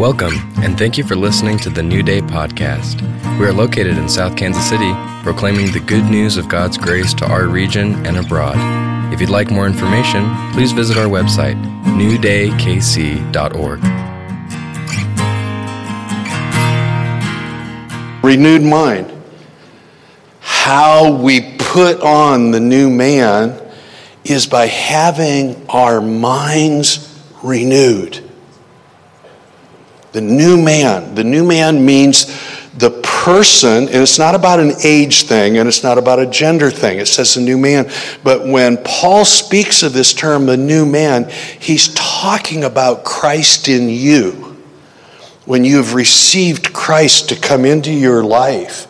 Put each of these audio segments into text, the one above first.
Welcome, and thank you for listening to the New Day podcast. We are located in South Kansas City, proclaiming the good news of God's grace to our region and abroad. If you'd like more information, please visit our website, newdaykc.org. renewed mind. How we put on the new man is by having our minds renewed. The new man. The new man means the person, and it's not about an age thing and it's not about a gender thing. It says the new man. But when Paul speaks of this term, the new man, he's talking about Christ in you. When you've received Christ to come into your life.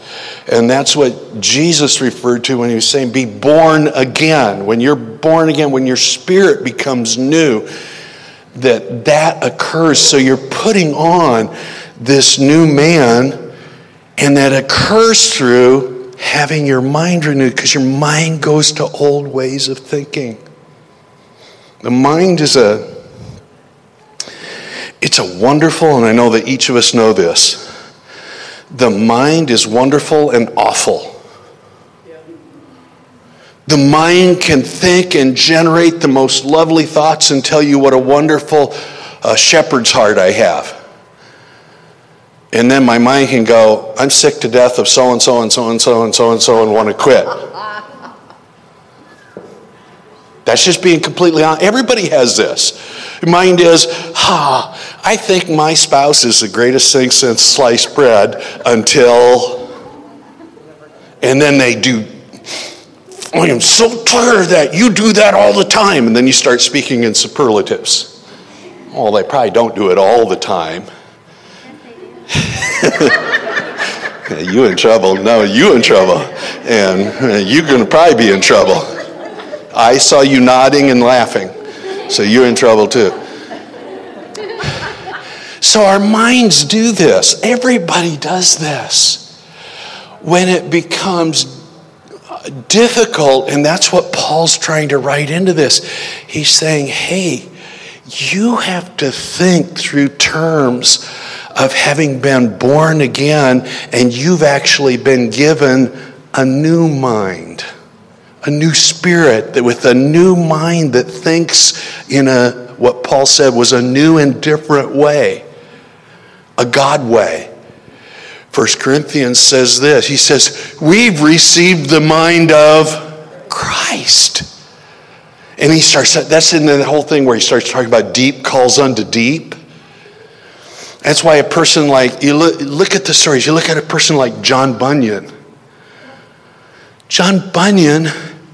And that's what Jesus referred to when he was saying, be born again. When you're born again, when your spirit becomes new, that that occurs. So you're putting on this new man, and that occurs through having your mind renewed because your mind goes to old ways of thinking. The mind is a it's a wonderful, and I know that each of us know this. The mind is wonderful and awful. The mind can think and generate the most lovely thoughts and tell you what a wonderful uh, shepherd's heart I have. And then my mind can go, I'm sick to death of so and so and so and so and so and so and want to quit. That's just being completely honest. Everybody has this. Mind is, ha, I think my spouse is the greatest thing since sliced bread until, and then they do I am so tired of that. You do that all the time. And then you start speaking in superlatives. Well, they probably don't do it all the time. you in trouble. No, you in trouble. And uh, you're going to probably be in trouble. I saw you nodding and laughing. So you're in trouble too. So our minds do this. Everybody does this. When it becomes difficult, and that's what Paul's trying to write into this. He's saying, hey, you have to think through terms of having been born again, and you've actually been given a new mind, a new spirit, that with a new mind that thinks in a what Paul said was a new and different way, a God way. First Corinthians says this. He says, We've received the mind of Christ. And he starts, that's in the whole thing where he starts talking about deep calls unto deep. That's why a person like, you look, look at the stories, you look at a person like John Bunyan. John Bunyan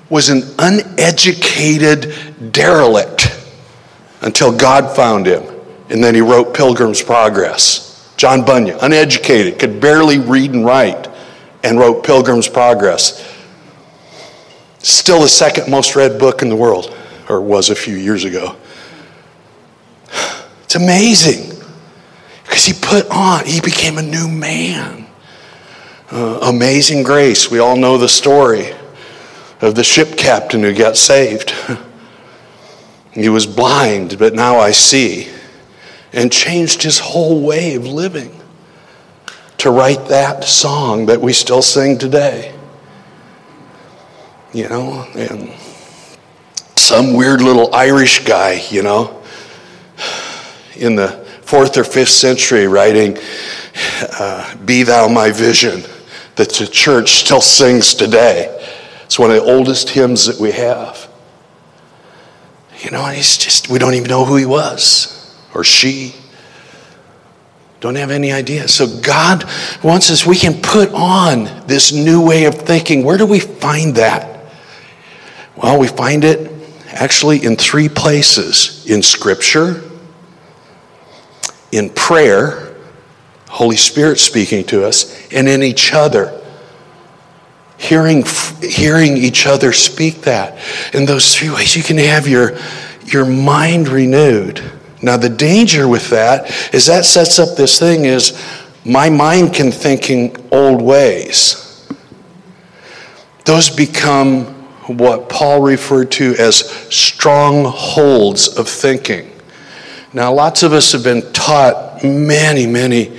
was an uneducated derelict until God found him. And then he wrote Pilgrim's Progress. John Bunyan, uneducated, could barely read and write, and wrote Pilgrim's Progress. Still the second most read book in the world, or was a few years ago. It's amazing because he put on, he became a new man. Uh, amazing grace. We all know the story of the ship captain who got saved. he was blind, but now I see and changed his whole way of living to write that song that we still sing today. You know, and some weird little Irish guy, you know, in the fourth or fifth century writing, uh, Be Thou My Vision, that the church still sings today. It's one of the oldest hymns that we have. You know, and he's just, we don't even know who he was or she. Don't have any idea. So God wants us, we can put on this new way of thinking. Where do we find that? Well, we find it actually in three places in Scripture, in prayer, Holy Spirit speaking to us, and in each other. Hearing, hearing each other speak that. In those three ways, you can have your, your mind renewed. Now, the danger with that is that sets up this thing is my mind can think in old ways. Those become what Paul referred to as strongholds of thinking. Now, lots of us have been taught many, many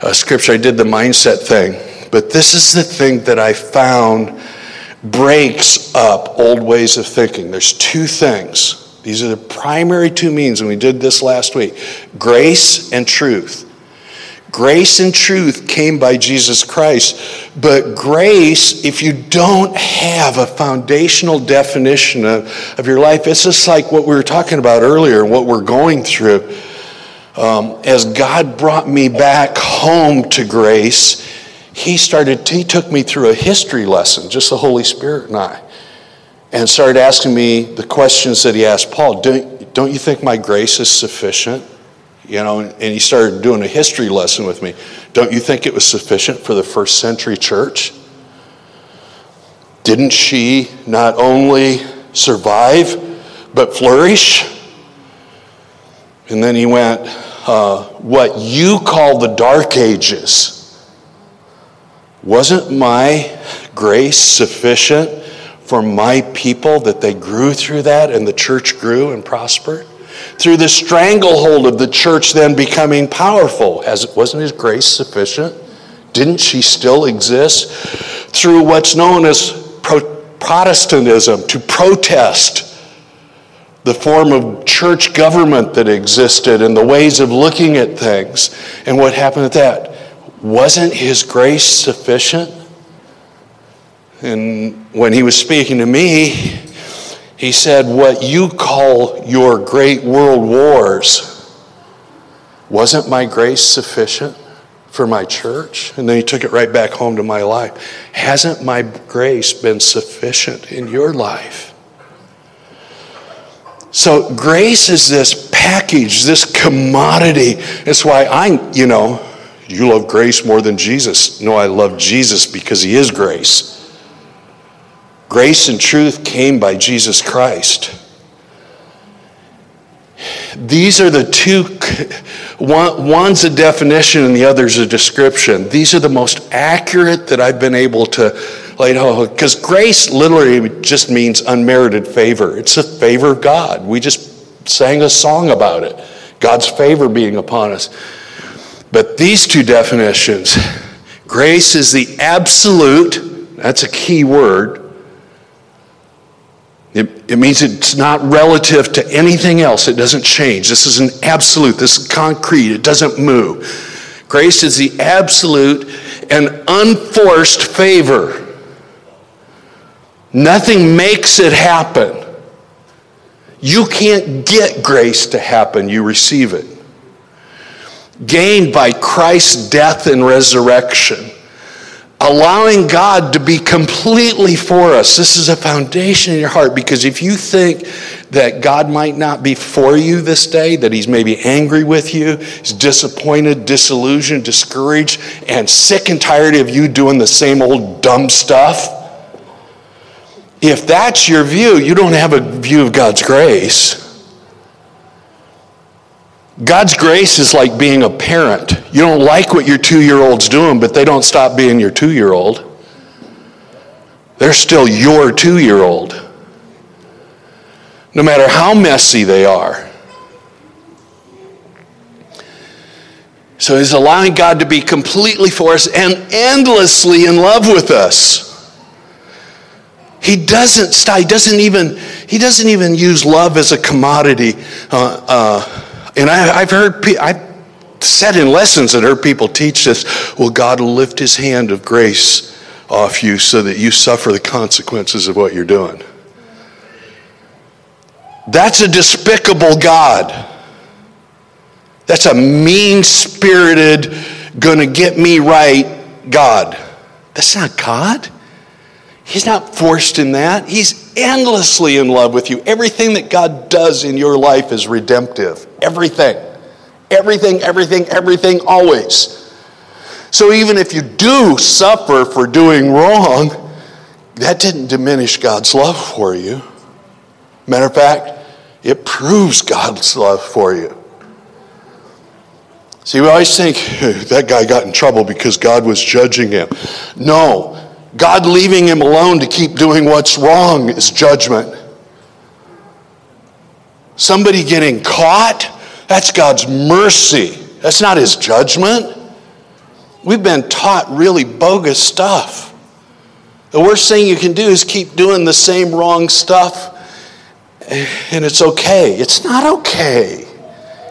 uh, scripture. I did the mindset thing, but this is the thing that I found breaks up old ways of thinking. There's two things. These are the primary two means, and we did this last week grace and truth. Grace and truth came by Jesus Christ. But grace, if you don't have a foundational definition of, of your life, it's just like what we were talking about earlier and what we're going through. Um, as God brought me back home to grace, He started, He took me through a history lesson, just the Holy Spirit and I, and started asking me the questions that He asked Paul. Don't, don't you think my grace is sufficient? you know, and he started doing a history lesson with me. Don't you think it was sufficient for the first century church? Didn't she not only survive, but flourish? And then he went, uh, What you call the dark ages, wasn't my grace sufficient for my people that they grew through that and the church grew and prospered? through the stranglehold of the church then becoming powerful. As wasn't his grace sufficient? Didn't she still exist? Through what's known as pro- Protestantism, to protest the form of church government that existed and the ways of looking at things. And what happened at that? Wasn't his grace sufficient? And when he was speaking to me, he said, What you call your great world wars, wasn't my grace sufficient for my church? And then he took it right back home to my life. Hasn't my grace been sufficient in your life? So, grace is this package, this commodity. That's why I, you know, you love grace more than Jesus. No, I love Jesus because he is grace. Grace and truth came by Jesus Christ. These are the two, one, one's a definition and the other's a description. These are the most accurate that I've been able to lay. Because grace literally just means unmerited favor. It's a favor of God. We just sang a song about it God's favor being upon us. But these two definitions grace is the absolute, that's a key word it, it, means it's not relative to anything else. It doesn't change. This is an absolute. This is concrete. It doesn't move. Grace is the absolute and unforced favor. Nothing makes it happen. You can't get grace to happen, you receive it. Gained by Christ's death and resurrection allowing God to be completely for us. This is a foundation in your heart because if you think that God might not be for you this day, that He's maybe angry with you, He's disappointed, disillusioned, discouraged, and sick and tired of you doing the same old dumb stuff, if that's your view, you don't have a view of God's grace. God's grace is like being a parent. You don't like what your two year old's doing, but they don't stop being your two year old. They're still your two year old, no matter how messy they are. So he's allowing God to be completely for us and endlessly in love with us. He doesn't stop. He doesn't even. He doesn't even use love as a commodity. Uh, uh, and I, have heard, I've said in lessons and heard people teach this well, God will lift his hand of grace off you so that you suffer the consequences of what you're doing. That's a despicable God. That's a mean spirited, gonna get me right God. That's not God. He's not forced in that. He's endlessly in love with you. Everything that God does in your life is redemptive. Everything. Everything, everything, everything, always. So even if you do suffer for doing wrong, that didn't diminish God's love for you. Matter of fact, it proves God's love for you. See, we always think that guy got in trouble because God was judging him. No, God leaving him alone to keep doing what's wrong is judgment. Somebody getting caught, That's God's mercy. That's not his judgment. We've been taught really bogus stuff. The worst thing you can do is keep doing the same wrong stuff, and it's okay. It's not okay.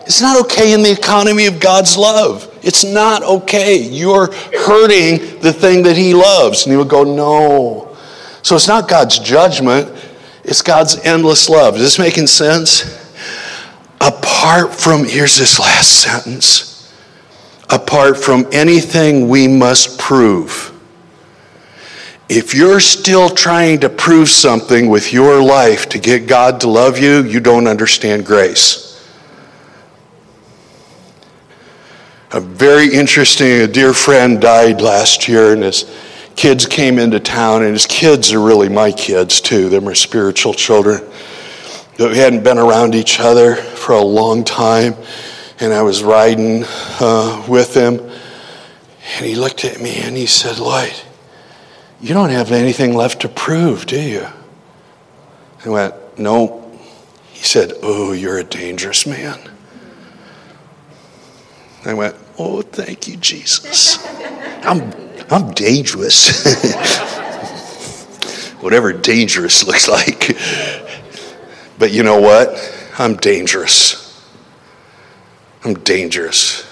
It's not okay in the economy of God's love. It's not okay. You're hurting the thing that He loves. And He would go, No. So it's not God's judgment, it's God's endless love. Is this making sense? Apart from, here's this last sentence apart from anything we must prove. If you're still trying to prove something with your life to get God to love you, you don't understand grace. A very interesting, a dear friend died last year, and his kids came into town, and his kids are really my kids too. They're my spiritual children. We hadn't been around each other for a long time, and I was riding uh, with him, and he looked at me and he said, Lloyd, you don't have anything left to prove, do you? I went, No. He said, Oh, you're a dangerous man. I went, Oh, thank you, Jesus. I'm, I'm dangerous. Whatever dangerous looks like. But you know what? I'm dangerous. I'm dangerous.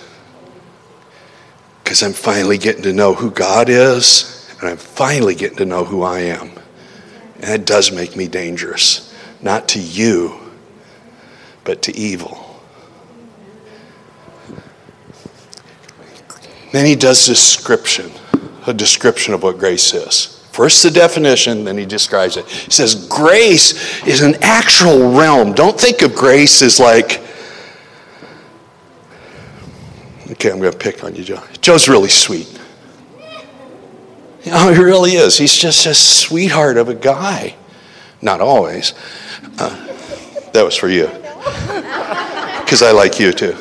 Because I'm finally getting to know who God is, and I'm finally getting to know who I am. And it does make me dangerous. Not to you, but to evil. Then he does description, a description of what grace is. First the definition, then he describes it. He says, Grace is an actual realm. Don't think of grace as like, okay, I'm going to pick on you, Joe. Joe's really sweet. Oh, he really is. He's just a sweetheart of a guy. Not always. Uh, that was for you. Because I like you too.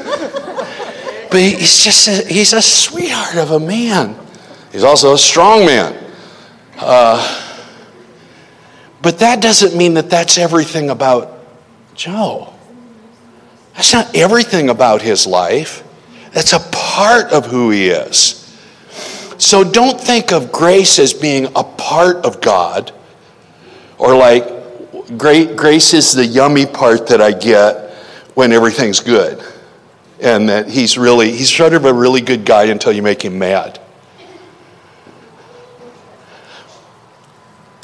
But he's just a, he's a sweetheart of a man. He's also a strong man. Uh, but that doesn't mean that that's everything about Joe. That's not everything about his life. That's a part of who he is. So don't think of grace as being a part of God or like grace is the yummy part that I get when everything's good and that he's really he's sort of a really good guy until you make him mad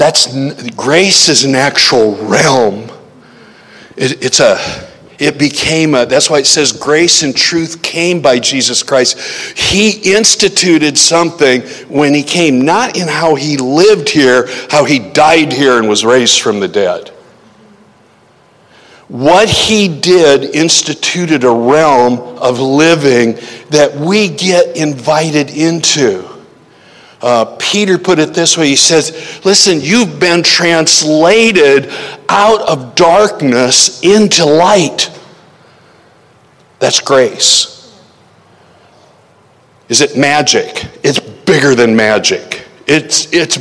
that's grace is an actual realm. It, it's a it became a that's why it says grace and truth came by jesus christ. He instituted something when he came not in how he lived here how he died here and was raised from the dead. What he did instituted a realm of living that we get invited into. Uh, Peter put it this way he says, Listen, you've been translated out of darkness into light. That's grace. Is it magic? It's bigger than magic. It's, it's,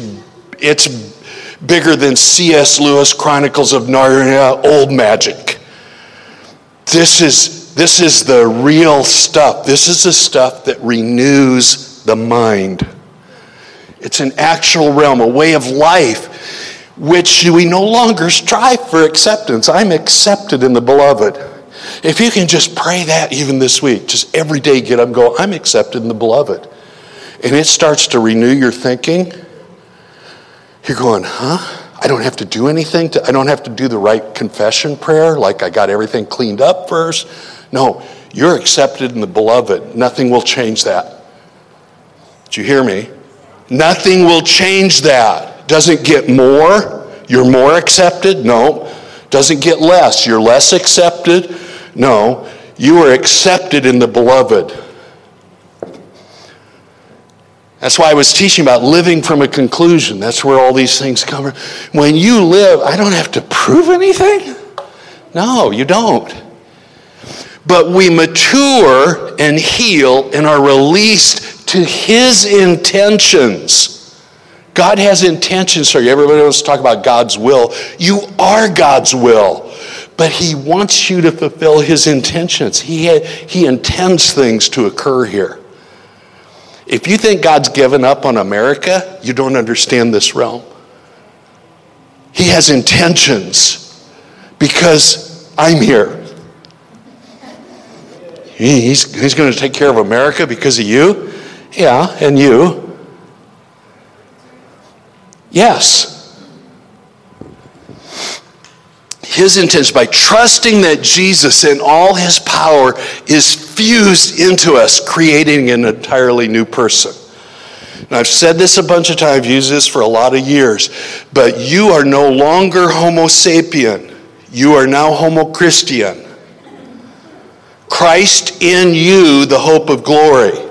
it's bigger than C.S. Lewis Chronicles of Narnia old magic. This is, this is the real stuff. This is the stuff that renews the mind. It's an actual realm, a way of life, which we no longer strive for acceptance. I'm accepted in the beloved. If you can just pray that even this week, just every day get up and go, I'm accepted in the beloved. And it starts to renew your thinking you're going, huh? I don't have to do anything. To, I don't have to do the right confession prayer, like I got everything cleaned up first. No, you're accepted in the beloved. Nothing will change that. Did you hear me? Nothing will change that. Doesn't get more. You're more accepted. No. Doesn't get less. You're less accepted. No. You are accepted in the beloved. That's why I was teaching about living from a conclusion. That's where all these things come from. When you live, I don't have to prove anything. No, you don't. But we mature and heal and are released to His intentions. God has intentions for you. Everybody wants to talk about God's will. You are God's will. but he wants you to fulfill his intentions. He, had, he intends things to occur here. If you think God's given up on America, you don't understand this realm. He has intentions because I'm here. He's, he's going to take care of America because of you? Yeah, and you. Yes. his intention, by trusting that Jesus in all his power is fused into us, creating an entirely new person. And I've said this a bunch of times, I've used this for a lot of years, but you are no longer Homo sapien. You are now Homo Christian. Christ in you, the hope of glory.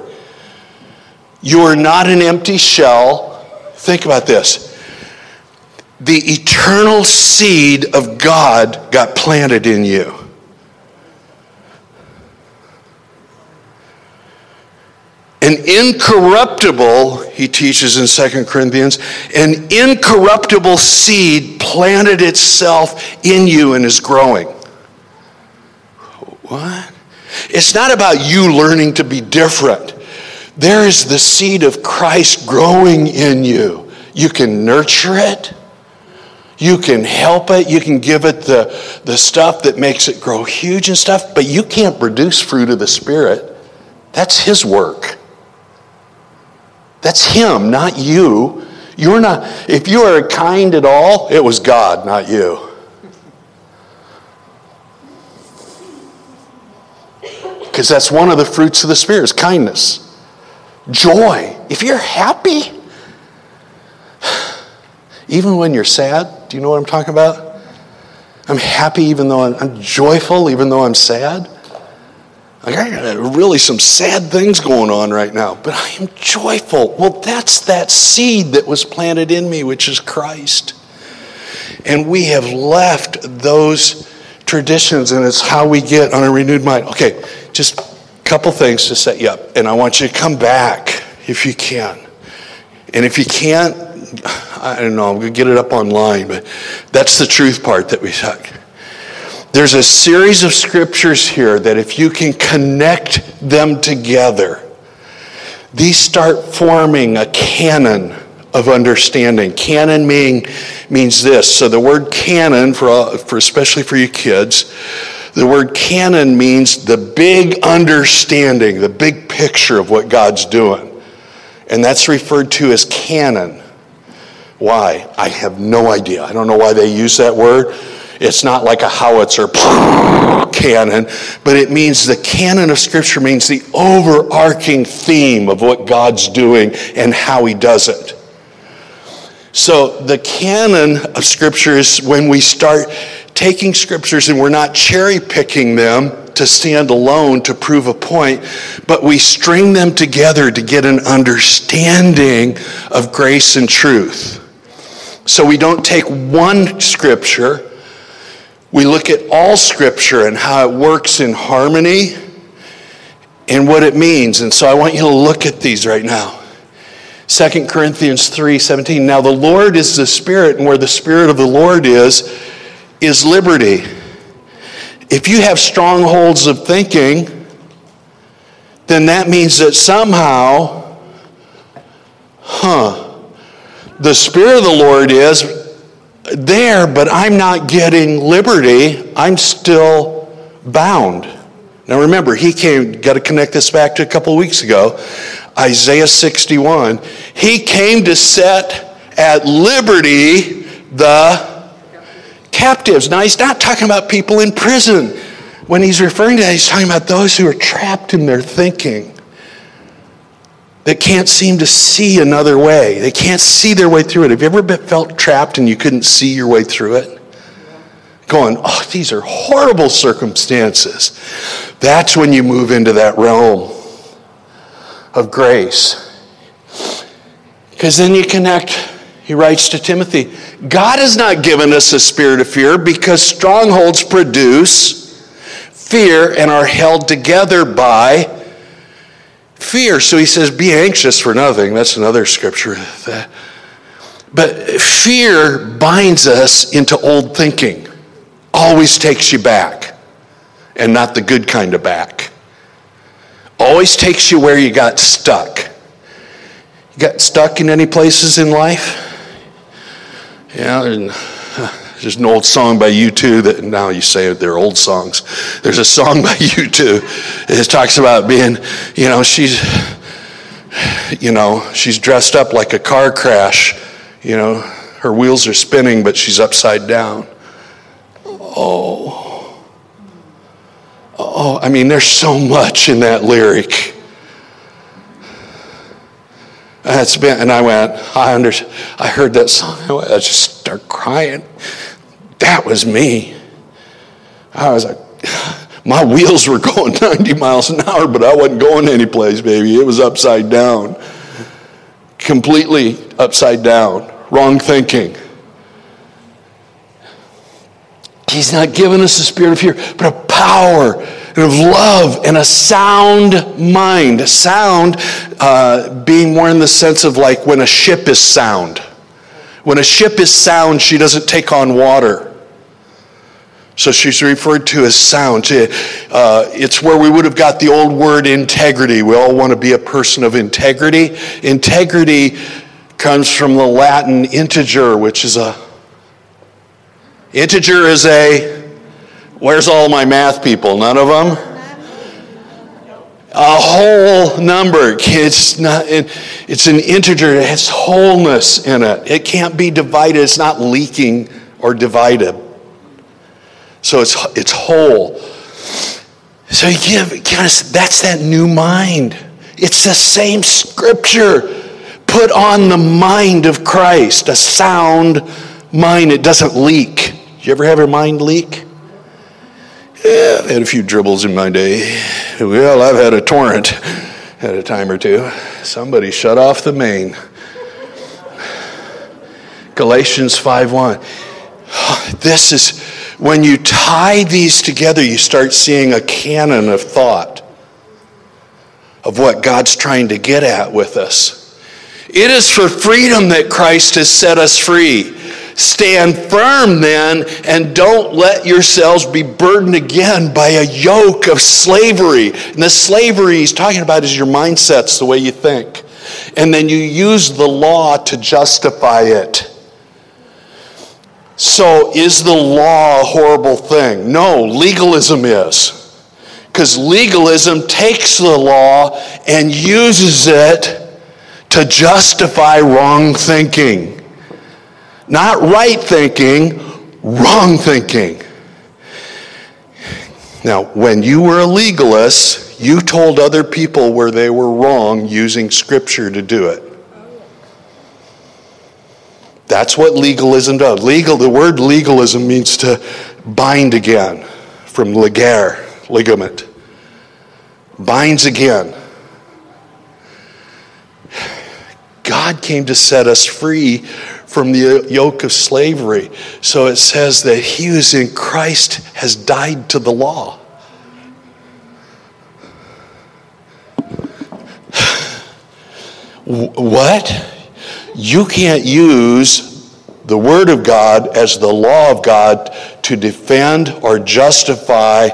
You are not an empty shell. Think about this the eternal seed of God got planted in you. An incorruptible, he teaches in Second Corinthians, an incorruptible seed planted itself in you and is growing. What? It's not about you learning to be different. There is the seed of Christ growing in you. You can nurture it. You can help it. You can give it the, the stuff that makes it grow huge and stuff, but you can't produce fruit of the Spirit. That's His work. That's Him, not you. You're not, if you are kind at all, it was God, not you. Because that's one of the fruits of the Spirit is kindness. Joy. If you're happy, even when you're sad, do you know what I'm talking about? I'm happy even though I'm, I'm joyful, even though I'm sad. Like I got really some sad things going on right now, but I am joyful. Well, that's that seed that was planted in me, which is Christ. And we have left those traditions, and it's how we get on a renewed mind. Okay, just couple things to set you up, and I want you to come back if you can. And if you can't, I don't know, I'm going to get it up online, but that's the truth part that we took. There's a series of scriptures here that if you can connect them together, these start forming a canon of understanding. Canon mean, means this. So the word canon, for, for especially for you kids, the word canon means the big understanding, the big picture of what God's doing. And that's referred to as cannon. Why? I have no idea. I don't know why they use that word. It's not like a howitzer canon, but it means the canon of Scripture means the overarching theme of what God's doing and how He does it. So, the canon of Scripture is when we start taking Scriptures and we're not cherry picking them to stand alone to prove a point, but we string them together to get an understanding of grace and truth. So we don't take one scripture, we look at all scripture and how it works in harmony and what it means. And so I want you to look at these right now. 2 Corinthians 3 17. Now the Lord is the Spirit, and where the Spirit of the Lord is, is liberty. If you have strongholds of thinking, then that means that somehow, huh, the Spirit of the Lord is there, but I'm not getting liberty. I'm still bound. Now remember, he came, got to connect this back to a couple weeks ago, Isaiah 61. He came to set at liberty the captives. Now he's not talking about people in prison. When he's referring to that, he's talking about those who are trapped in their thinking that can't seem to see another way. They can't see their way through it. Have you ever been, felt trapped and you couldn't see your way through it? Going, oh, these are horrible circumstances. That's when you move into that realm of grace. Because then you connect, he writes to Timothy, God has not given us a spirit of fear because strongholds produce fear and are held together by Fear. So he says, be anxious for nothing. That's another scripture. But fear binds us into old thinking. always takes you back, and not the good kind of back. Always takes you where you got stuck. You got stuck in any places in life? Yeah, and there's an old song by U2 that now you say they're old songs. There's a song by U2 that talks about being, you know, she's, you know, she's dressed up like a car crash. You know, her wheels are spinning, but she's upside down. Oh. Oh, I mean, there's so much in that lyric. That's been, and I went, I under, I heard that song. I, just start crying. That was me. I was like, my wheels were going 90 miles an hour, but I wasn't going anyplace, baby. It was upside down. Completely upside down. Wrong thinking. He's not giving us a spirit of fear, but a power of love and a sound mind. Sound uh, being more in the sense of like when a ship is sound. When a ship is sound, she doesn't take on water. So she's referred to as sound. Uh, it's where we would have got the old word integrity. We all want to be a person of integrity. Integrity comes from the Latin integer, which is a integer is a where's all my math people? None of them? A whole number. It's not it's an integer, it has wholeness in it. It can't be divided, it's not leaking or divided. So it's, it's whole. So you give, us, that's that new mind. It's the same scripture. Put on the mind of Christ, a sound mind. It doesn't leak. Did you ever have your mind leak? Yeah, I've had a few dribbles in my day. Well, I've had a torrent at a time or two. Somebody shut off the main. Galatians 5:1. This is when you tie these together, you start seeing a canon of thought of what God's trying to get at with us. It is for freedom that Christ has set us free. Stand firm then, and don't let yourselves be burdened again by a yoke of slavery. And the slavery he's talking about is your mindsets, the way you think. And then you use the law to justify it. So, is the law a horrible thing? No, legalism is. Because legalism takes the law and uses it to justify wrong thinking. Not right thinking, wrong thinking. Now, when you were a legalist, you told other people where they were wrong using Scripture to do it. That's what legalism does. Legal, the word legalism means to bind again, from ligar, ligament. Binds again. God came to set us free from the yoke of slavery. So it says that he who's in Christ has died to the law. What? You can't use the Word of God as the law of God to defend or justify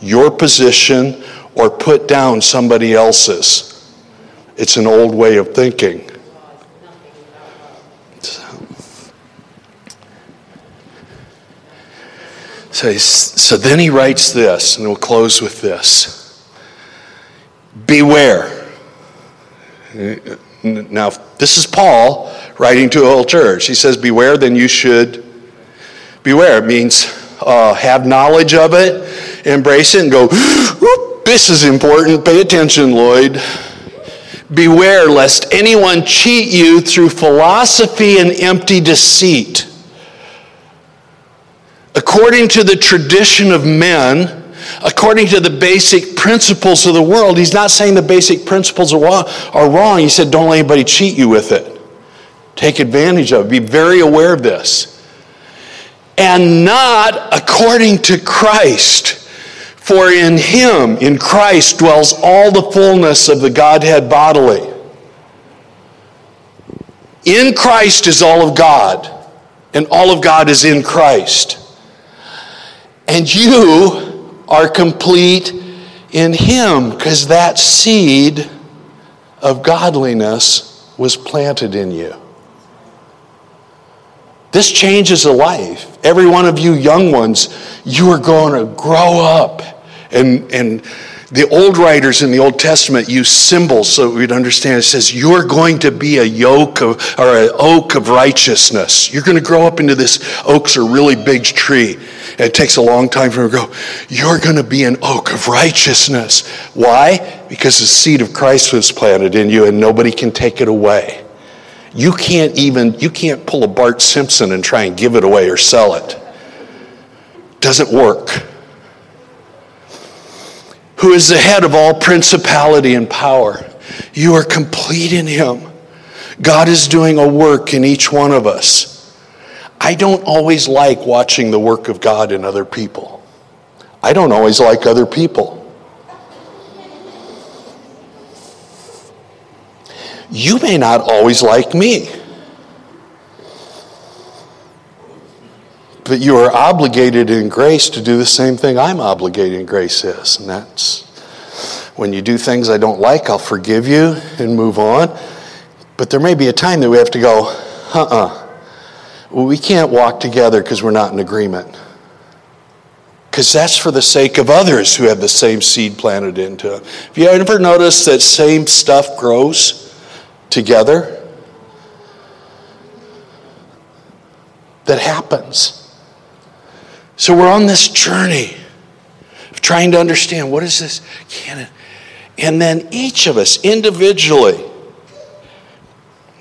your position or put down somebody else's. It's an old way of thinking. So, so then he writes this, and we'll close with this Beware. Now, this is Paul writing to a whole church. He says, Beware, then you should beware. It means uh, have knowledge of it, embrace it, and go, This is important. Pay attention, Lloyd. Beware lest anyone cheat you through philosophy and empty deceit. According to the tradition of men, according to the basic principles of the world. He's not saying the basic principles are wrong. He said, don't let anybody cheat you with it. Take advantage of it. Be very aware of this. And not according to Christ. For in him, in Christ, dwells all the fullness of the Godhead bodily. In Christ is all of God, and all of God is in Christ. And you are complete in Him because that seed of godliness was planted in you. This changes a life. Every one of you young ones, you are going to grow up. And, and the old writers in the Old Testament use symbols so we'd understand. It says, You're going to be a yoke of, or an oak of righteousness. You're going to grow up into this oak's a really big tree. And it takes a long time for them to grow. You're going to be an oak of righteousness. Why? Because the seed of Christ was planted in you and nobody can take it away. You can't even, you can't pull a Bart Simpson and try and give it away or sell it. Doesn't work. Who is the head of all principality and power? You are complete in him. God is doing a work in each one of us. I don't always like watching the work of God in other people. I don't always like other people. You may not always like me. But you are obligated in grace to do the same thing I'm obligated in grace is. And that's when you do things I don't like, I'll forgive you and move on. But there may be a time that we have to go, uh uh-uh. uh well, we can't walk together because we're not in agreement. Because that's for the sake of others who have the same seed planted into them. Have you ever noticed that same stuff grows? together. That happens. So we're on this journey of trying to understand what is this canon. And then each of us individually,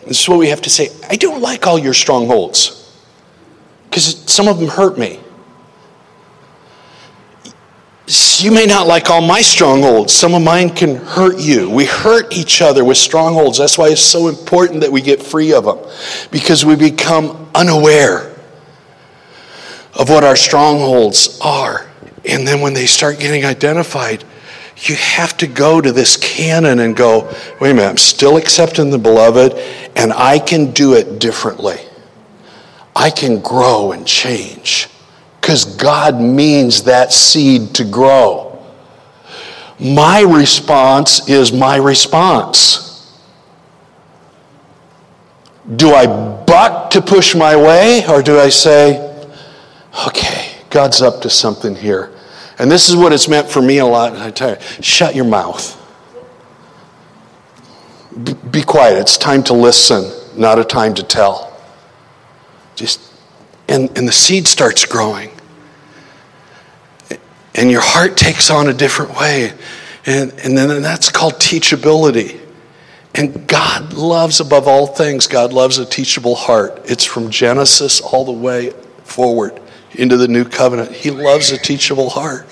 this is what we have to say I don't like all your strongholds because some of them hurt me you may not like all my strongholds. Some of mine can hurt you. We hurt each other with strongholds. That's why it's so important that we get free of them because we become unaware of what our strongholds are. And then when they start getting identified, you have to go to this canon and go, wait a minute, I'm still accepting the beloved, and I can do it differently. I can grow and change because God means that seed to grow. My response is my response. Do I buck to push my way, or do I say, okay, God's up to something here? And this is what it's meant for me a lot. I tell you, shut your mouth. Be quiet. It's time to listen, not a time to tell. Just and, and the seed starts growing and your heart takes on a different way. And, and then that's called teachability. And God loves, above all things, God loves a teachable heart. It's from Genesis all the way forward into the new covenant. He loves a teachable heart.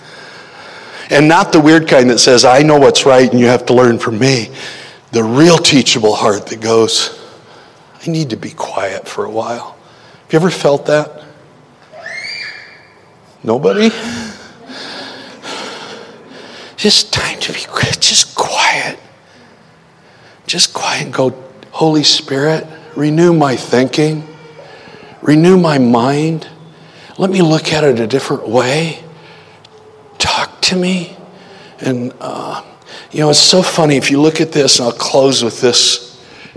And not the weird kind that says, I know what's right and you have to learn from me. The real teachable heart that goes, I need to be quiet for a while. Have you ever felt that? Nobody? Just time to be just quiet. Just quiet and go, Holy Spirit, renew my thinking, renew my mind. Let me look at it a different way. Talk to me. And, uh, you know, it's so funny. If you look at this, and I'll close with this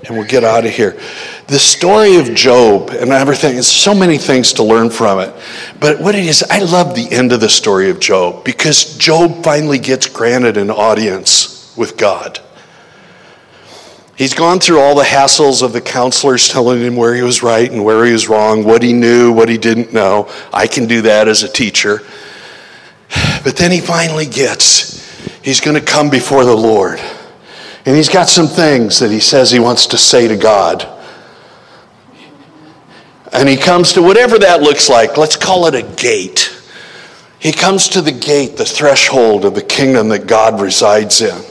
and we'll get out of here. The story of Job and everything, there's so many things to learn from it. But what it is, I love the end of the story of Job because Job finally gets granted an audience with God. He's gone through all the hassles of the counselors telling him where he was right and where he was wrong, what he knew, what he didn't know. I can do that as a teacher. But then he finally gets, he's going to come before the Lord. And he's got some things that he says he wants to say to God. And he comes to whatever that looks like. Let's call it a gate. He comes to the gate, the threshold of the kingdom that God resides in.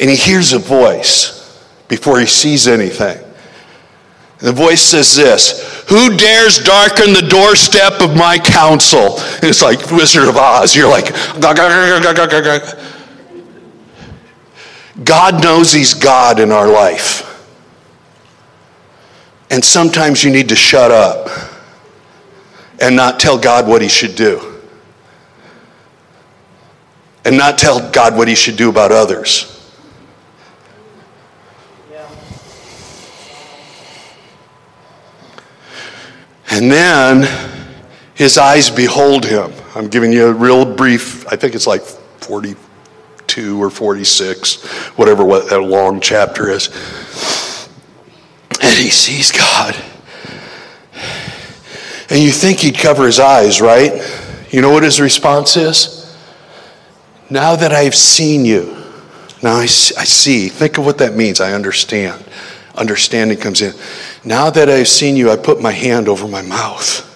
And he hears a voice before he sees anything. The voice says this Who dares darken the doorstep of my counsel? And it's like Wizard of Oz. You're like, God knows He's God in our life. And sometimes you need to shut up and not tell God what he should do. And not tell God what he should do about others. And then his eyes behold him. I'm giving you a real brief, I think it's like 42 or 46, whatever what that long chapter is. And he sees God. And you think he'd cover his eyes, right? You know what his response is? Now that I've seen you, now I, I see. Think of what that means. I understand. Understanding comes in. Now that I've seen you, I put my hand over my mouth.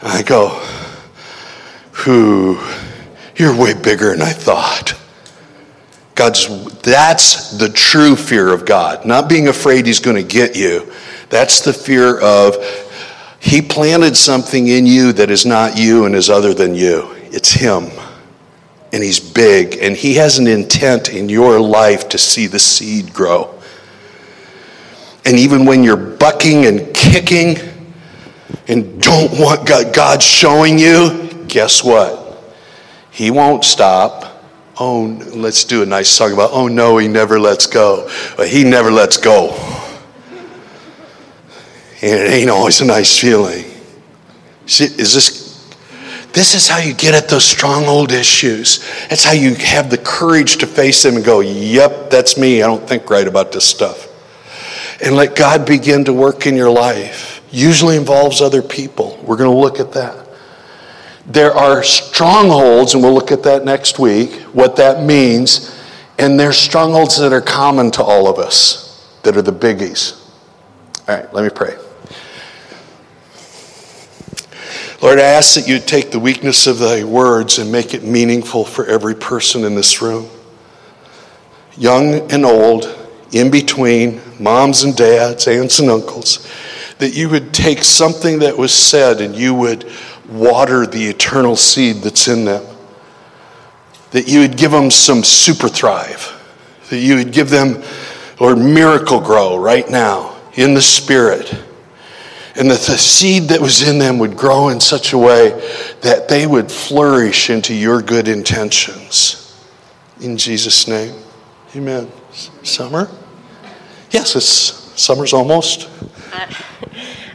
And I go, whew, you're way bigger than I thought. God's, that's the true fear of God. Not being afraid he's going to get you. That's the fear of he planted something in you that is not you and is other than you. It's him. And he's big. And he has an intent in your life to see the seed grow. And even when you're bucking and kicking, and don't want God, showing you, guess what? He won't stop. Oh, let's do a nice song about, oh no, he never lets go. But he never lets go. And it ain't always a nice feeling. See, is this this is how you get at those stronghold issues. That's how you have the courage to face them and go, Yep, that's me. I don't think right about this stuff. And let God begin to work in your life usually involves other people. We're going to look at that. There are strongholds, and we'll look at that next week, what that means. And there's strongholds that are common to all of us, that are the biggies. All right, let me pray. Lord, I ask that you take the weakness of thy words and make it meaningful for every person in this room. Young and old, in between, moms and dads, aunts and uncles that you would take something that was said and you would water the eternal seed that's in them. That you would give them some super thrive. That you would give them, Lord, Miracle-Gro right now in the Spirit. And that the seed that was in them would grow in such a way that they would flourish into your good intentions. In Jesus' name, amen. Summer? Yes, it's summer's almost.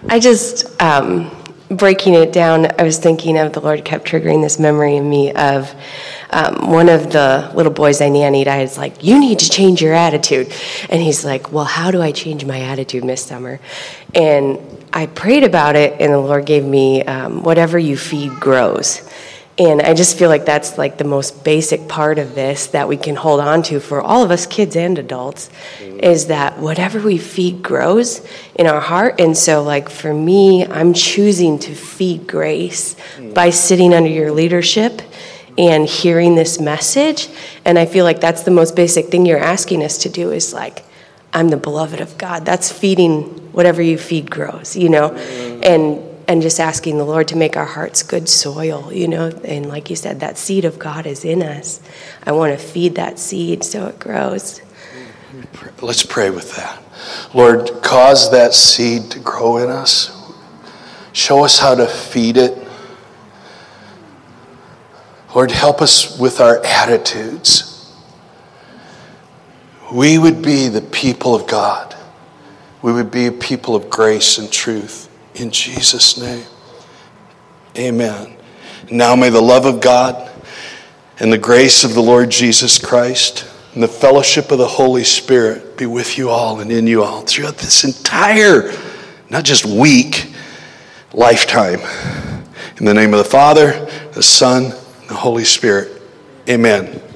I just, um, breaking it down, I was thinking of the Lord kept triggering this memory in me of um, one of the little boys I nannied. I was like, You need to change your attitude. And he's like, Well, how do I change my attitude, Miss Summer? And I prayed about it, and the Lord gave me um, whatever you feed grows. And I just feel like that's like the most basic part of this that we can hold on to for all of us kids and adults is that whatever we feed grows in our heart. And so, like for me, I'm choosing to feed grace by sitting under your leadership and hearing this message. And I feel like that's the most basic thing you're asking us to do is like, I'm the beloved of God. That's feeding whatever you feed grows, you know? And and just asking the Lord to make our hearts good soil, you know. And like you said, that seed of God is in us. I want to feed that seed so it grows. Let's pray with that. Lord, cause that seed to grow in us. Show us how to feed it. Lord, help us with our attitudes. We would be the people of God. We would be a people of grace and truth. In Jesus' name. Amen. Now may the love of God and the grace of the Lord Jesus Christ and the fellowship of the Holy Spirit be with you all and in you all throughout this entire, not just week, lifetime. In the name of the Father, the Son, the Holy Spirit. Amen.